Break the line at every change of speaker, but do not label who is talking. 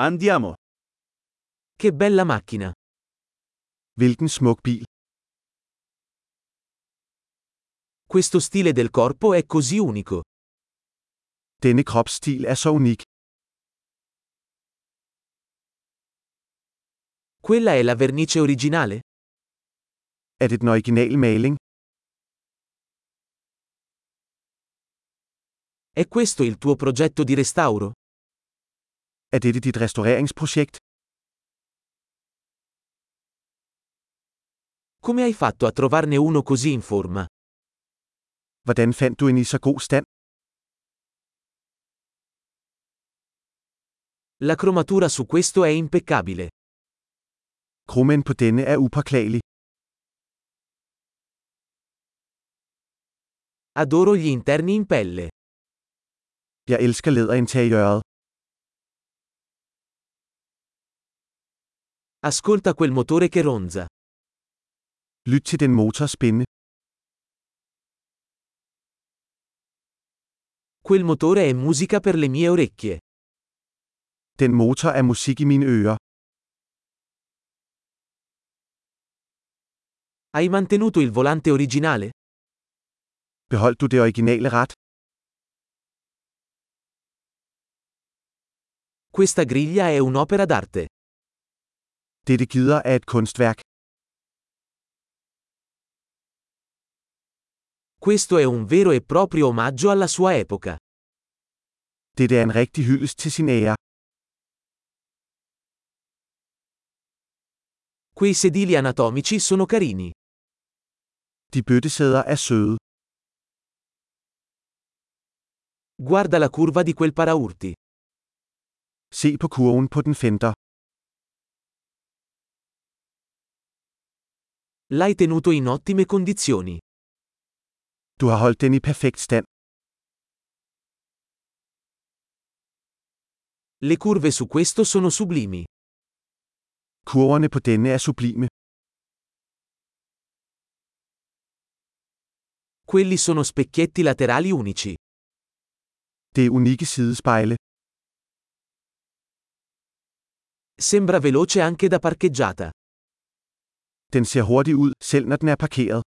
Andiamo.
Che bella macchina!
Hvilken smuk bil.
Questo stile del corpo è così unico.
Denne kropsstil er så unik.
Quella è la vernice originale?
Er det den originale maling?
È questo il tuo progetto di restauro?
Er dette dit restaureringsprojekt?
Come hai fatto a trovarne uno così in forma?
Hvordan fandt du en i så god stand?
La cromatura su questo è impeccabile.
Krummen på denne er upåklagelig.
Adoro gli interni in pelle.
Jeg elsker læderinteriøret.
Ascolta quel motore che ronza.
Lyt til den motor spinde.
Quel motore è musica per le mie orecchie.
Den motor er musik i mine ører.
Hai mantenuto il volante originale?
Beholdt du det originale rat?
Questa griglia è un'opera d'arte.
Dette gider er et kunstværk.
Questo è un vero e proprio omaggio alla sua epoca.
Dette er en rigtig hyldest til sin ære.
Quei sedili anatomici sono carini.
De bøttesæder er søde.
Guarda la curva di quel paraurti.
Se på kurven på den fender.
L'hai tenuto in ottime condizioni.
Du har holdt den i perfekt stand.
Le curve su questo sono sublimi.
Kurverne på denne er sublime.
Quelli sono specchietti laterali unici.
Det er unikke sidespejle.
Sembra veloce anche da parcheggiata.
Den ser hurtig ud, selv når den er parkeret.